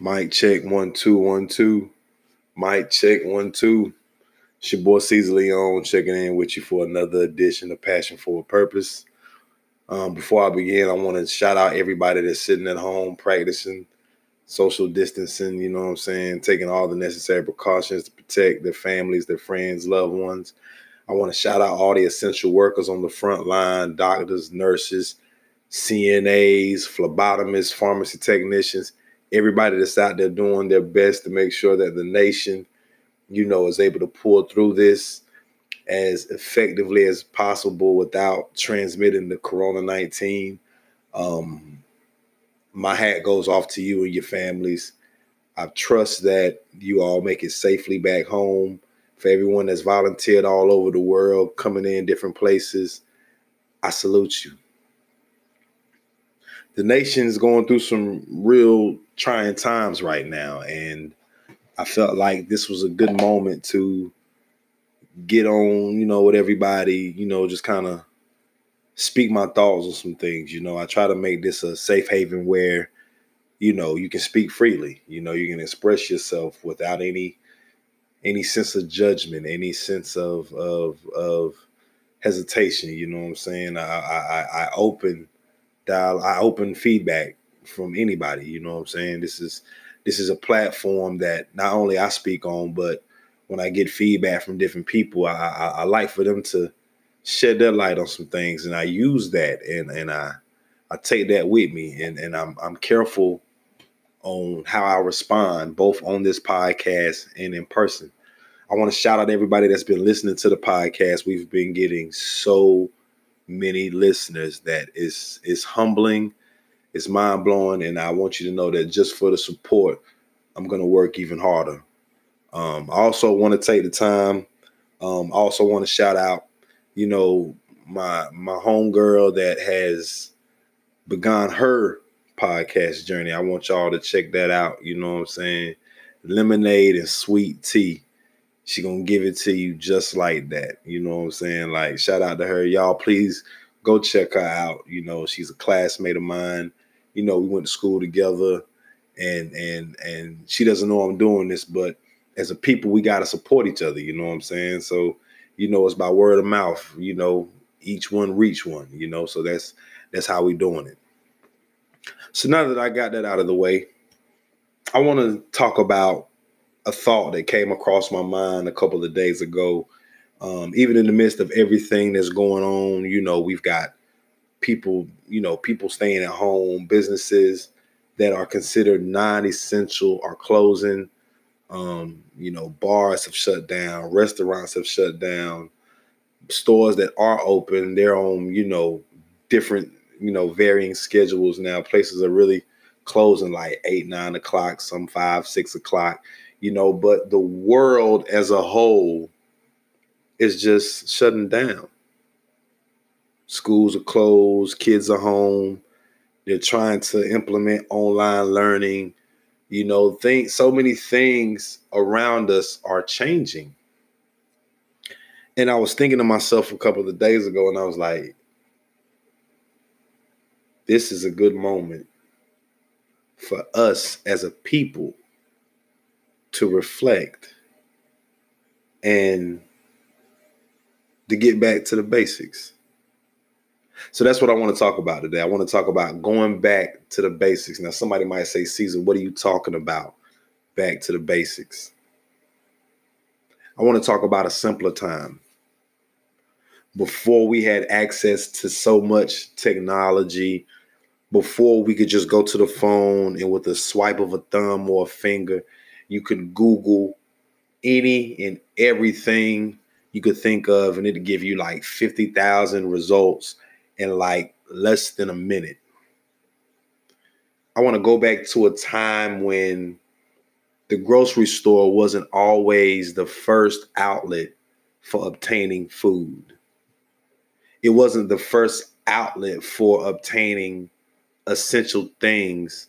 Mic check one two one two. Mic check one two. It's your boy Caesar Leon checking in with you for another edition of Passion for a Purpose. Um, before I begin, I want to shout out everybody that's sitting at home practicing social distancing, you know what I'm saying, taking all the necessary precautions to protect their families, their friends, loved ones. I want to shout out all the essential workers on the front line, doctors, nurses, CNAs, phlebotomists, pharmacy technicians, everybody that's out there doing their best to make sure that the nation, you know, is able to pull through this as effectively as possible without transmitting the corona 19 um, my hat goes off to you and your families. I trust that you all make it safely back home. For everyone that's volunteered all over the world coming in different places i salute you. The nation's going through some real trying times right now. And I felt like this was a good moment to get on, you know, with everybody, you know, just kind of speak my thoughts on some things. You know, I try to make this a safe haven where, you know, you can speak freely. You know, you can express yourself without any any sense of judgment, any sense of of of hesitation. You know what I'm saying? I I, I open dial I open feedback from anybody. You know what I'm saying? This is this is a platform that not only I speak on, but when I get feedback from different people, I, I, I like for them to shed their light on some things, and I use that, and and I I take that with me, and and I'm I'm careful on how I respond, both on this podcast and in person. I want to shout out everybody that's been listening to the podcast. We've been getting so many listeners that is is humbling it's mind blowing, and I want you to know that just for the support, I'm to work even harder. Um, I also want to take the time. Um, I also want to shout out, you know, my my homegirl that has begun her podcast journey. I want y'all to check that out. You know what I'm saying? Lemonade and sweet tea. She gonna give it to you just like that. You know what I'm saying? Like shout out to her. Y'all please go check her out. You know, she's a classmate of mine you know, we went to school together and and and she doesn't know I'm doing this, but as a people, we gotta support each other, you know what I'm saying? So, you know, it's by word of mouth, you know, each one reach one, you know. So that's that's how we doing it. So now that I got that out of the way, I want to talk about a thought that came across my mind a couple of days ago. Um, even in the midst of everything that's going on, you know, we've got people, you know, people staying at home, businesses that are considered non-essential are closing. Um, you know, bars have shut down, restaurants have shut down, stores that are open, they're on, you know, different, you know, varying schedules now. Places are really closing like eight, nine o'clock, some five, six o'clock, you know, but the world as a whole is just shutting down. Schools are closed, kids are home. They're trying to implement online learning. You know, think so many things around us are changing. And I was thinking to myself a couple of days ago, and I was like, this is a good moment for us as a people to reflect and to get back to the basics. So that's what I want to talk about today. I want to talk about going back to the basics. Now, somebody might say, Caesar, what are you talking about? Back to the basics. I want to talk about a simpler time. Before we had access to so much technology, before we could just go to the phone and with a swipe of a thumb or a finger, you could Google any and everything you could think of, and it'd give you like 50,000 results in like less than a minute. I want to go back to a time when the grocery store wasn't always the first outlet for obtaining food. It wasn't the first outlet for obtaining essential things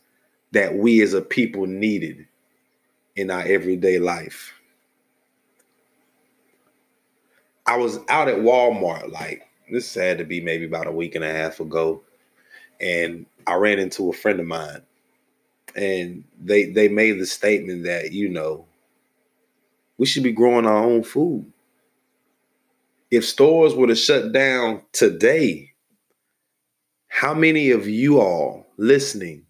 that we as a people needed in our everyday life. I was out at Walmart like this had to be maybe about a week and a half ago, and I ran into a friend of mine, and they they made the statement that you know we should be growing our own food. If stores were to shut down today, how many of you all listening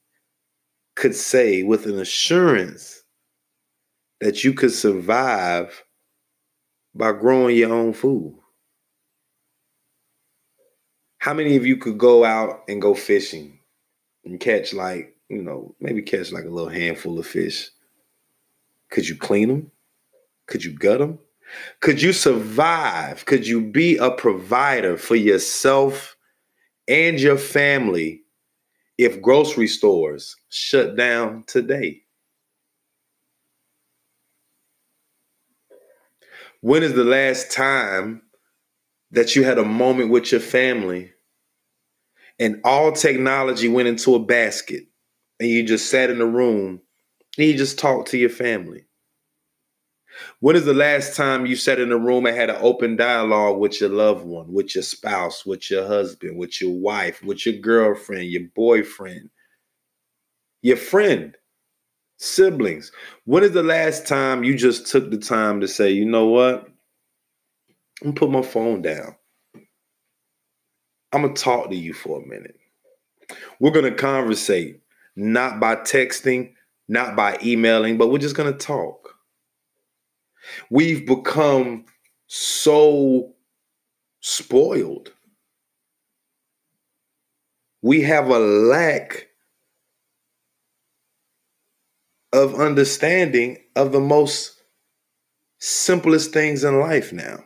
could say with an assurance that you could survive by growing your own food? How many of you could go out and go fishing and catch like, you know, maybe catch like a little handful of fish? Could you clean them? Could you gut them? Could you survive? Could you be a provider for yourself and your family if grocery stores shut down today? When is the last time that you had a moment with your family and all technology went into a basket and you just sat in the room and you just talked to your family? When is the last time you sat in a room and had an open dialogue with your loved one, with your spouse, with your husband, with your wife, with your girlfriend, your boyfriend, your friend, siblings? When is the last time you just took the time to say, you know what? I'm gonna put my phone down. I'm gonna talk to you for a minute. We're gonna conversate, not by texting, not by emailing, but we're just gonna talk. We've become so spoiled. We have a lack of understanding of the most simplest things in life now.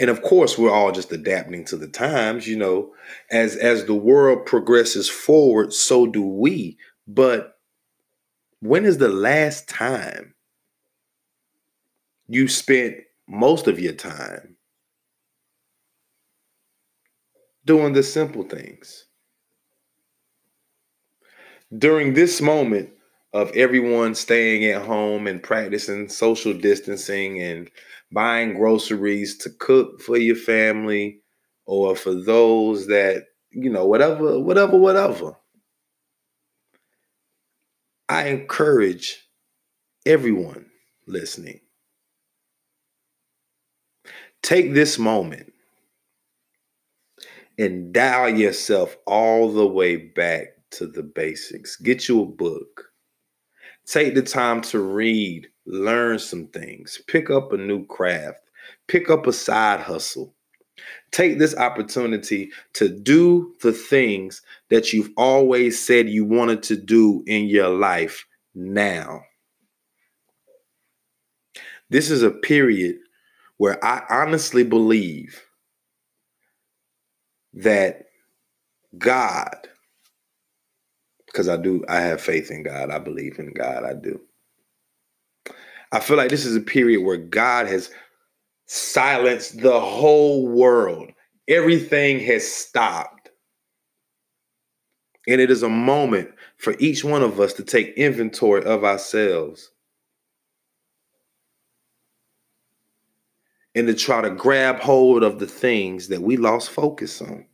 And of course, we're all just adapting to the times, you know, as as the world progresses forward, so do we. But when is the last time you spent most of your time doing the simple things? During this moment of everyone staying at home and practicing social distancing and buying groceries to cook for your family or for those that, you know, whatever, whatever, whatever. I encourage everyone listening. Take this moment and dial yourself all the way back to the basics. Get you a book. Take the time to read learn some things, pick up a new craft, pick up a side hustle. Take this opportunity to do the things that you've always said you wanted to do in your life now. This is a period where I honestly believe that God, because I do, I have faith in God, I believe in God, I do. I feel like this is a period where God has silenced the whole world. Everything has stopped. And it is a moment for each one of us to take inventory of ourselves and to try to grab hold of the things that we lost focus on.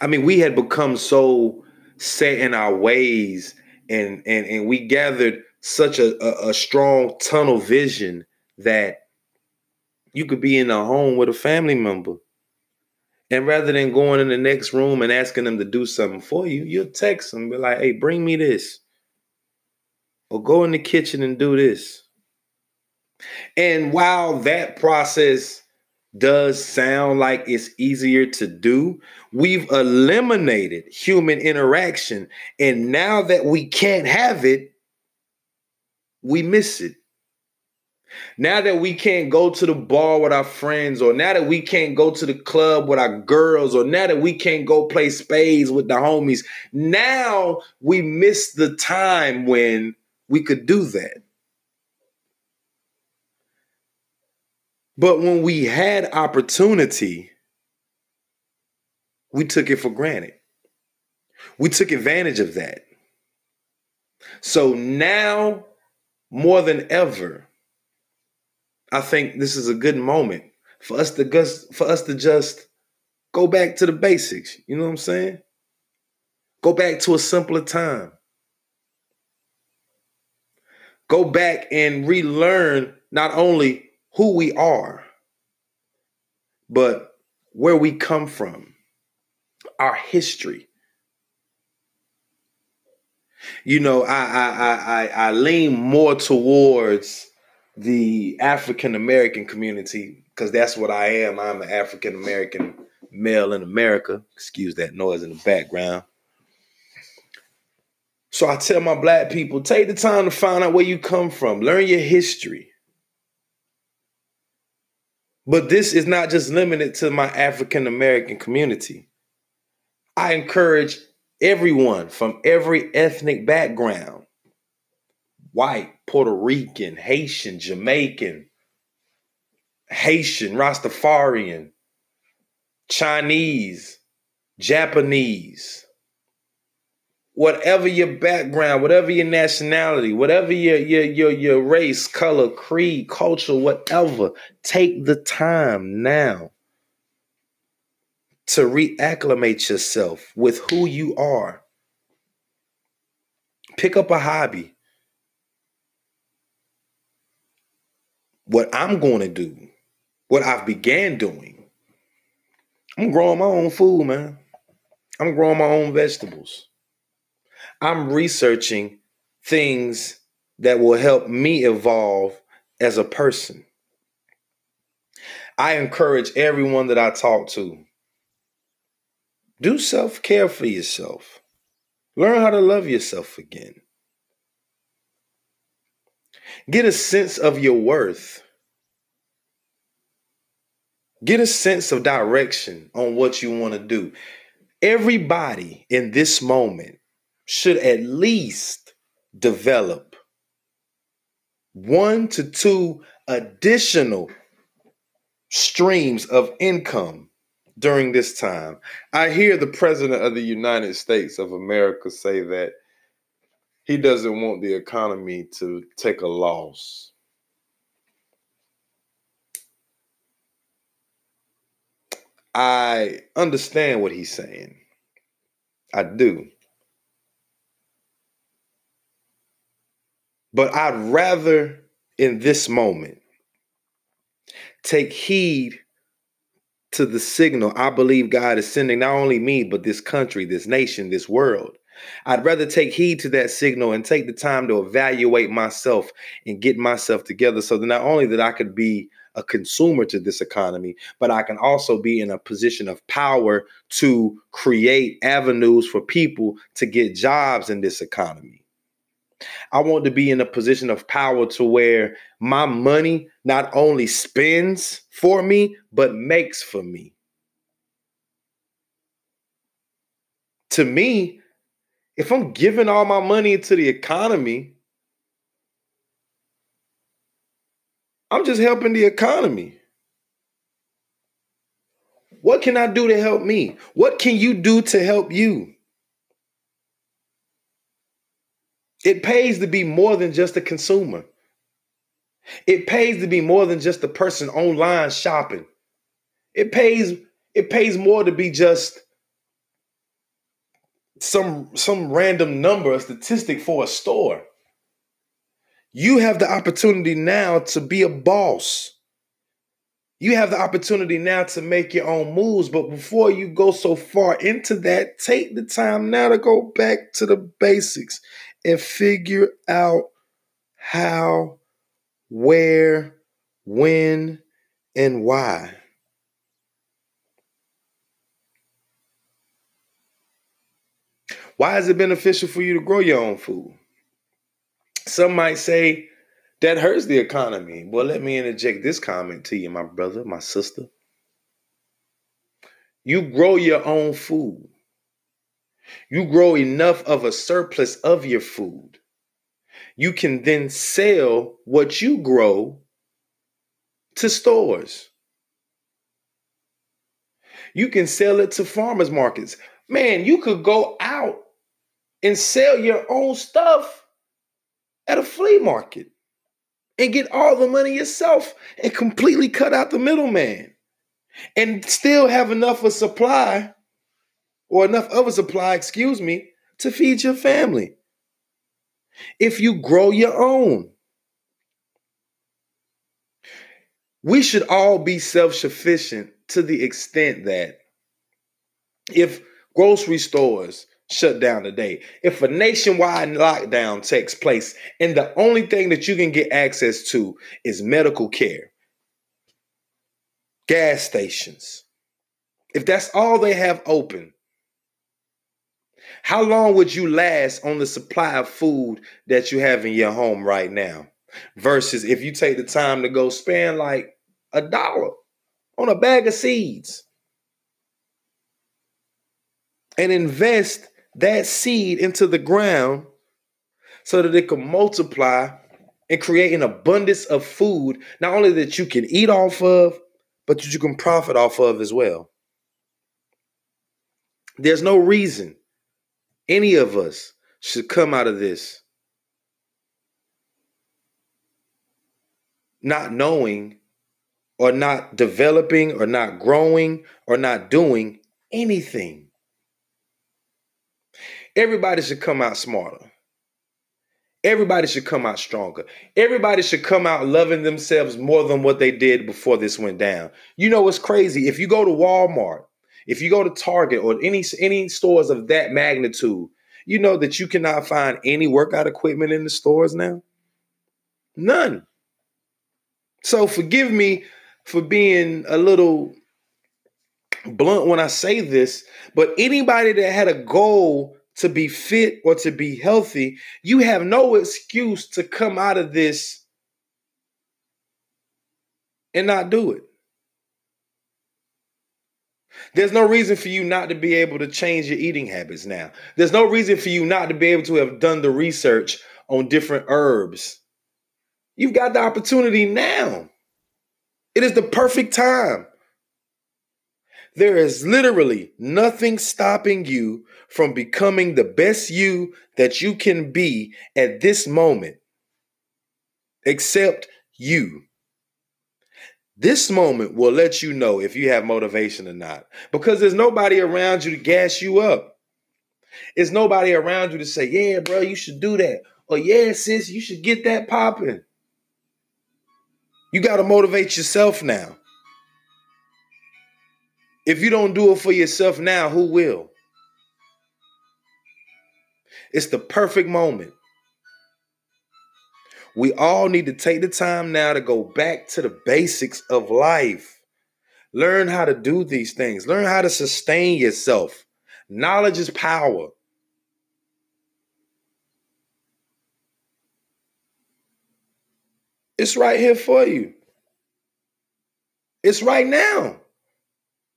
I mean, we had become so set in our ways and and and we gathered such a, a, a strong tunnel vision that you could be in a home with a family member. And rather than going in the next room and asking them to do something for you, you'll text them, be like, hey, bring me this. Or go in the kitchen and do this. And while that process does sound like it's easier to do, we've eliminated human interaction. And now that we can't have it, we miss it. Now that we can't go to the bar with our friends, or now that we can't go to the club with our girls, or now that we can't go play spades with the homies, now we miss the time when we could do that. But when we had opportunity, we took it for granted. We took advantage of that. So now more than ever, I think this is a good moment for us to just for us to just go back to the basics. You know what I'm saying? Go back to a simpler time. Go back and relearn not only who we are, but where we come from, our history. You know, I I I I lean more towards the African American community because that's what I am. I'm an African American male in America. Excuse that noise in the background. So I tell my black people take the time to find out where you come from, learn your history. But this is not just limited to my African American community. I encourage everyone from every ethnic background white, Puerto Rican, Haitian, Jamaican, Haitian, Rastafarian, Chinese, Japanese, whatever your background, whatever your nationality, whatever your your your your race, color, creed, culture, whatever, take the time now to reacclimate yourself with who you are. Pick up a hobby. What I'm going to do, what I've began doing, I'm growing my own food, man. I'm growing my own vegetables. I'm researching things that will help me evolve as a person. I encourage everyone that I talk to do self care for yourself. Learn how to love yourself again. Get a sense of your worth. Get a sense of direction on what you want to do. Everybody in this moment should at least develop one to two additional streams of income during this time. I hear the President of the United States of America say that he doesn't want the economy to take a loss. I understand what he's saying. I do. But I'd rather in this moment take heed to the signal I believe God is sending not only me, but this country, this nation, this world. I'd rather take heed to that signal and take the time to evaluate myself and get myself together so that not only that I could be a consumer to this economy, but I can also be in a position of power to create avenues for people to get jobs in this economy. I want to be in a position of power to where my money not only spends for me, but makes for me. To me, if I'm giving all my money to the economy, I'm just helping the economy. What can I do to help me? What can you do to help you? It pays to be more than just a consumer. It pays to be more than just a person online shopping. It pays it pays more to be just some some random number, a statistic for a store. You have the opportunity now to be a boss. You have the opportunity now to make your own moves, but before you go so far into that, take the time now to go back to the basics and figure out how, where, when, and why. Why is it beneficial for you to grow your own food? Some might say that hurts the economy. Well, let me interject this comment to you, my brother, my sister. You grow your own food. You grow enough of a surplus of your food. You can then sell what you grow to stores. You can sell it to farmers markets. Man, you could go out and sell your own stuff at a flea market and get all the money yourself and completely cut out the middleman and still have enough of supply or enough a supply, excuse me, to feed your family. If you grow your own, we should all be self sufficient to the extent that if grocery stores shut down today, if a nationwide lockdown takes place, and the only thing that you can get access to is medical care, gas stations, if that's all they have open, how long would you last on the supply of food that you have in your home right now? Versus if you take the time to go spend like a dollar on a bag of seeds and invest that seed into the ground so that it can multiply and create an abundance of food, not only that you can eat off of, but that you can profit off of as well. There's no reason any of us should come out of this not knowing or not developing or not growing or not doing anything. Everybody should come out smarter. Everybody should come out stronger. Everybody should come out loving themselves more than what they did before this went down. You know what's crazy? If you go to Walmart, if you go to Target or any any stores of that magnitude, you know that you cannot find any workout equipment in the stores now. None. So forgive me for being a little blunt when I say this, but anybody that had a goal to be fit or to be healthy, you have no excuse to come out of this and not do it. There's no reason for you not to be able to change your eating habits now. There's no reason for you not to be able to have done the research on different herbs. You've got the opportunity now. It is the perfect time. There is literally nothing stopping you from becoming the best you that you can be at this moment, except you. This moment will let you know if you have motivation or not because there's nobody around you to gas you up. It's nobody around you to say, yeah, bro, you should do that. Or, yeah, sis, you should get that popping. You got to motivate yourself now. If you don't do it for yourself now, who will? It's the perfect moment. We all need to take the time now to go back to the basics of life. Learn how to do these things, learn how to sustain yourself. Knowledge is power. It's right here for you. It's right now.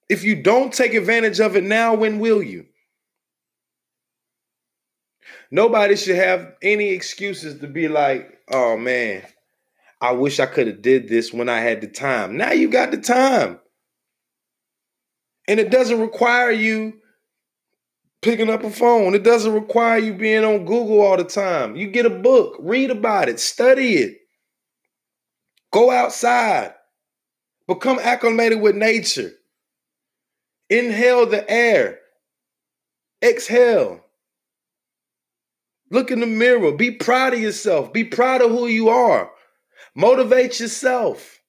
If you don't take advantage of it now, when will you? Nobody should have any excuses to be like, "Oh man, I wish I could have did this when I had the time." Now you got the time. And it doesn't require you picking up a phone. It doesn't require you being on Google all the time. You get a book, read about it, study it. Go outside. Become acclimated with nature. Inhale the air. Exhale. Look in the mirror. Be proud of yourself. Be proud of who you are. Motivate yourself.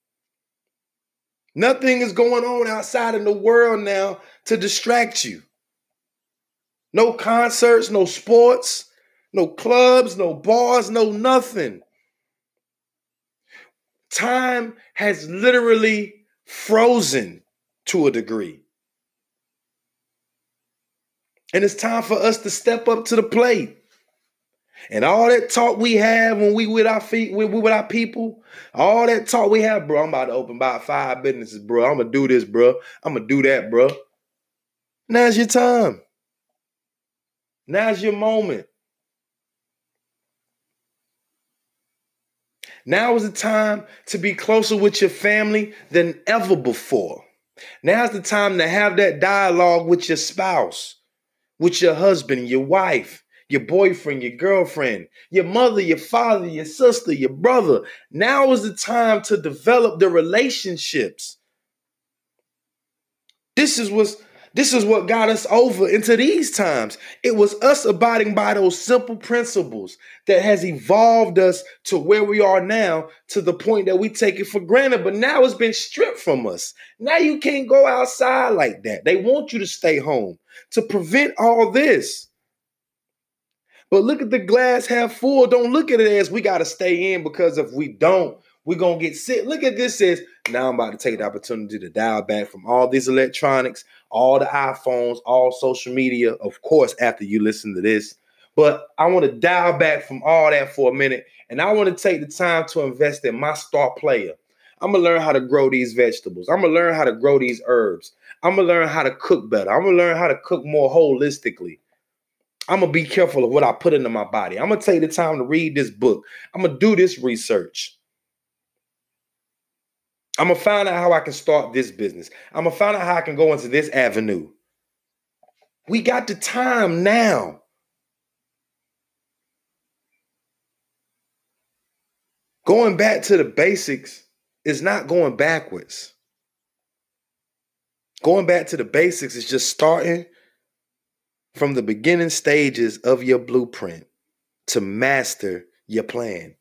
Nothing is going on outside in the world now to distract you. No concerts, no sports, no clubs, no bars, no nothing. Time has literally frozen to a degree. And it's time for us to step up to the plate. And all that talk we have when we with our feet, with, with our people, all that talk we have, bro. I'm about to open about five businesses, bro. I'm gonna do this, bro. I'm gonna do that, bro. Now's your time. Now's your moment. Now is the time to be closer with your family than ever before. Now's the time to have that dialogue with your spouse, with your husband, your wife, your boyfriend, your girlfriend, your mother, your father, your sister, your brother. Now is the time to develop the relationships. This is what's This is what got us over into these times. It was us abiding by those simple principles that has evolved us to where we are now to the point that we take it for granted. But now it's been stripped from us. Now you can't go outside like that. They want you to stay home to prevent all this. But look at the glass half full. Don't look at it as we got to stay in because if we don't, we're going to get sick. Look at this as now I'm about to take the opportunity to dial back from all these electronics, all the iPhones, all social media, of course, after you listen to this. But I want to dial back from all that for a minute. And I want to take the time to invest in my star player. I'm to learn how to grow these vegetables. I'm to learn how to grow these herbs. I'm to learn how to cook better. I'm to learn how to cook more holistically. I'm to be careful of what I put into my body. I'm to take the time to read this book. I'm to do this research. I'm gonna find out how I can start this business. I'm gonna find out how I can go into this avenue. We got the time now. Going back to the basics is not going backwards. Going back to the basics is just starting from the beginning stages of your blueprint to master your plan.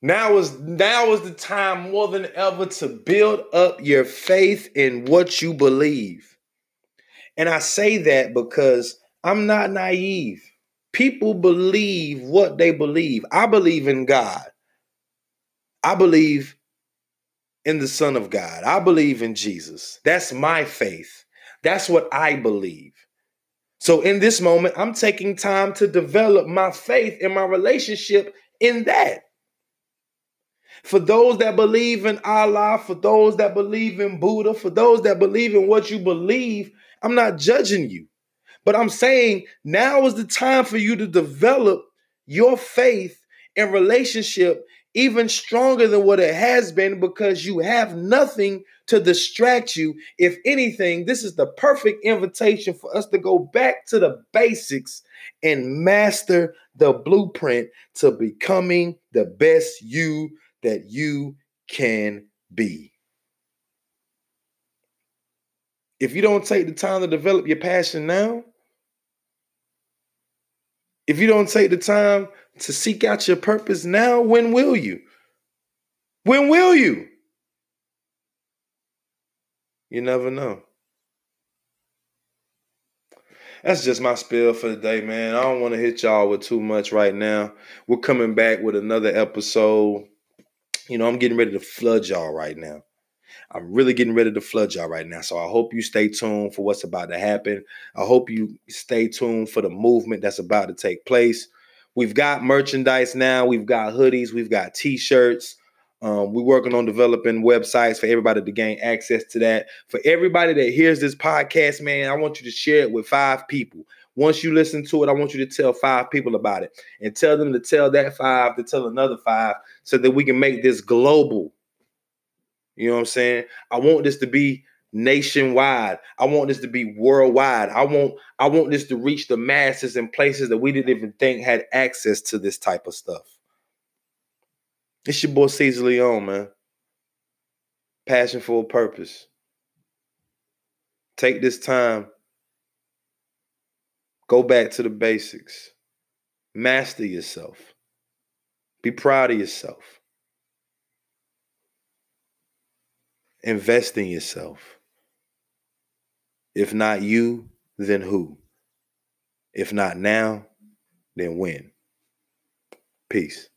Now is now is the time more than ever to build up your faith in what you believe. And I say that because I'm not naive. People believe what they believe. I believe in God. I believe in the Son of God. I believe in Jesus. That's my faith. That's what I believe. So in this moment, I'm taking time to develop my faith in my relationship in that. For those that believe in Allah, for those that believe in Buddha, for those that believe in what you believe, I'm not judging you. But I'm saying now is the time for you to develop your faith and relationship even stronger than what it has been because you have nothing to distract you. If anything, this is the perfect invitation for us to go back to the basics and master the blueprint to becoming the best you that you can be. If you don't take the time to develop your passion now, if you don't take the time to seek out your purpose now, when will you? When will you? You never know. That's just my spill for the day, man. I don't want to hit y'all with too much right now. We're coming back with another episode you know, I'm getting ready to flood y'all right now. I'm really getting ready to flood y'all right now. So I hope you stay tuned for what's about to happen. I hope you stay tuned for the movement that's about to take place. We've got merchandise now. We've got hoodies. We've got t-shirts. Um, we're working on developing websites for everybody to gain access to that. For everybody that hears this podcast, man, I want you to share it with five people. Once you listen to it, I want you to tell five people about it and tell them to tell that five to tell another five so that we can make this global. You know what I'm saying? I want this to be nationwide. I want this to be worldwide. I want I want this to reach the masses in places that we didn't even think had access to this type of stuff. It's your boy Caesar Leone, man. Passion for a purpose. Take this time Go back to the basics. Master yourself. Be proud of yourself. Invest in yourself. If not you, then who? If not now, then when? Peace.